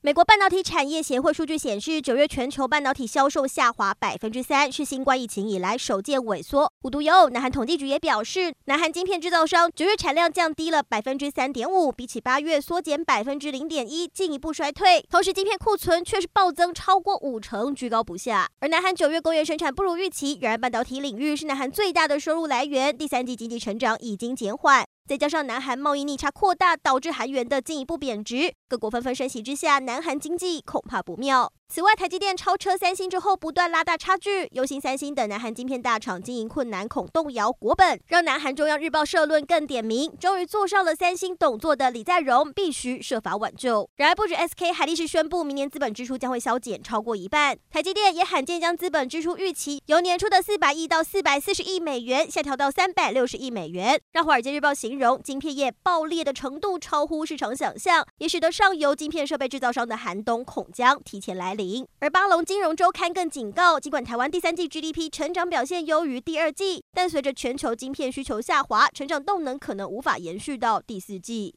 美国半导体产业协会数据显示，九月全球半导体销售下滑百分之三，是新冠疫情以来首见萎缩。无独有偶，南韩统计局也表示，南韩晶片制造商九月产量降低了百分之三点五，比起八月缩减百分之零点一，进一步衰退。同时，晶片库存却是暴增超过五成，居高不下。而南韩九月工业生产不如预期，然而半导体领域是南韩最大的收入来源，第三季经济成长已经减缓。再加上南韩贸易逆差扩大，导致韩元的进一步贬值，各国纷纷升息之下，南韩经济恐怕不妙。此外，台积电超车三星之后，不断拉大差距，忧心三星等南韩晶片大厂经营困难，恐动摇国本，让南韩中央日报社论更点名，终于坐上了三星董座的李在镕，必须设法挽救。然而，不止 SK 海力士宣布，明年资本支出将会削减超过一半，台积电也罕见将资本支出预期由年初的四百亿到四百四十亿美元下调到三百六十亿美元，让华尔街日报形容晶片业爆裂的程度超乎市场想象，也使得上游晶片设备制造商的寒冬恐将提前来而巴龙金融周刊更警告，尽管台湾第三季 GDP 成长表现优于第二季，但随着全球晶片需求下滑，成长动能可能无法延续到第四季。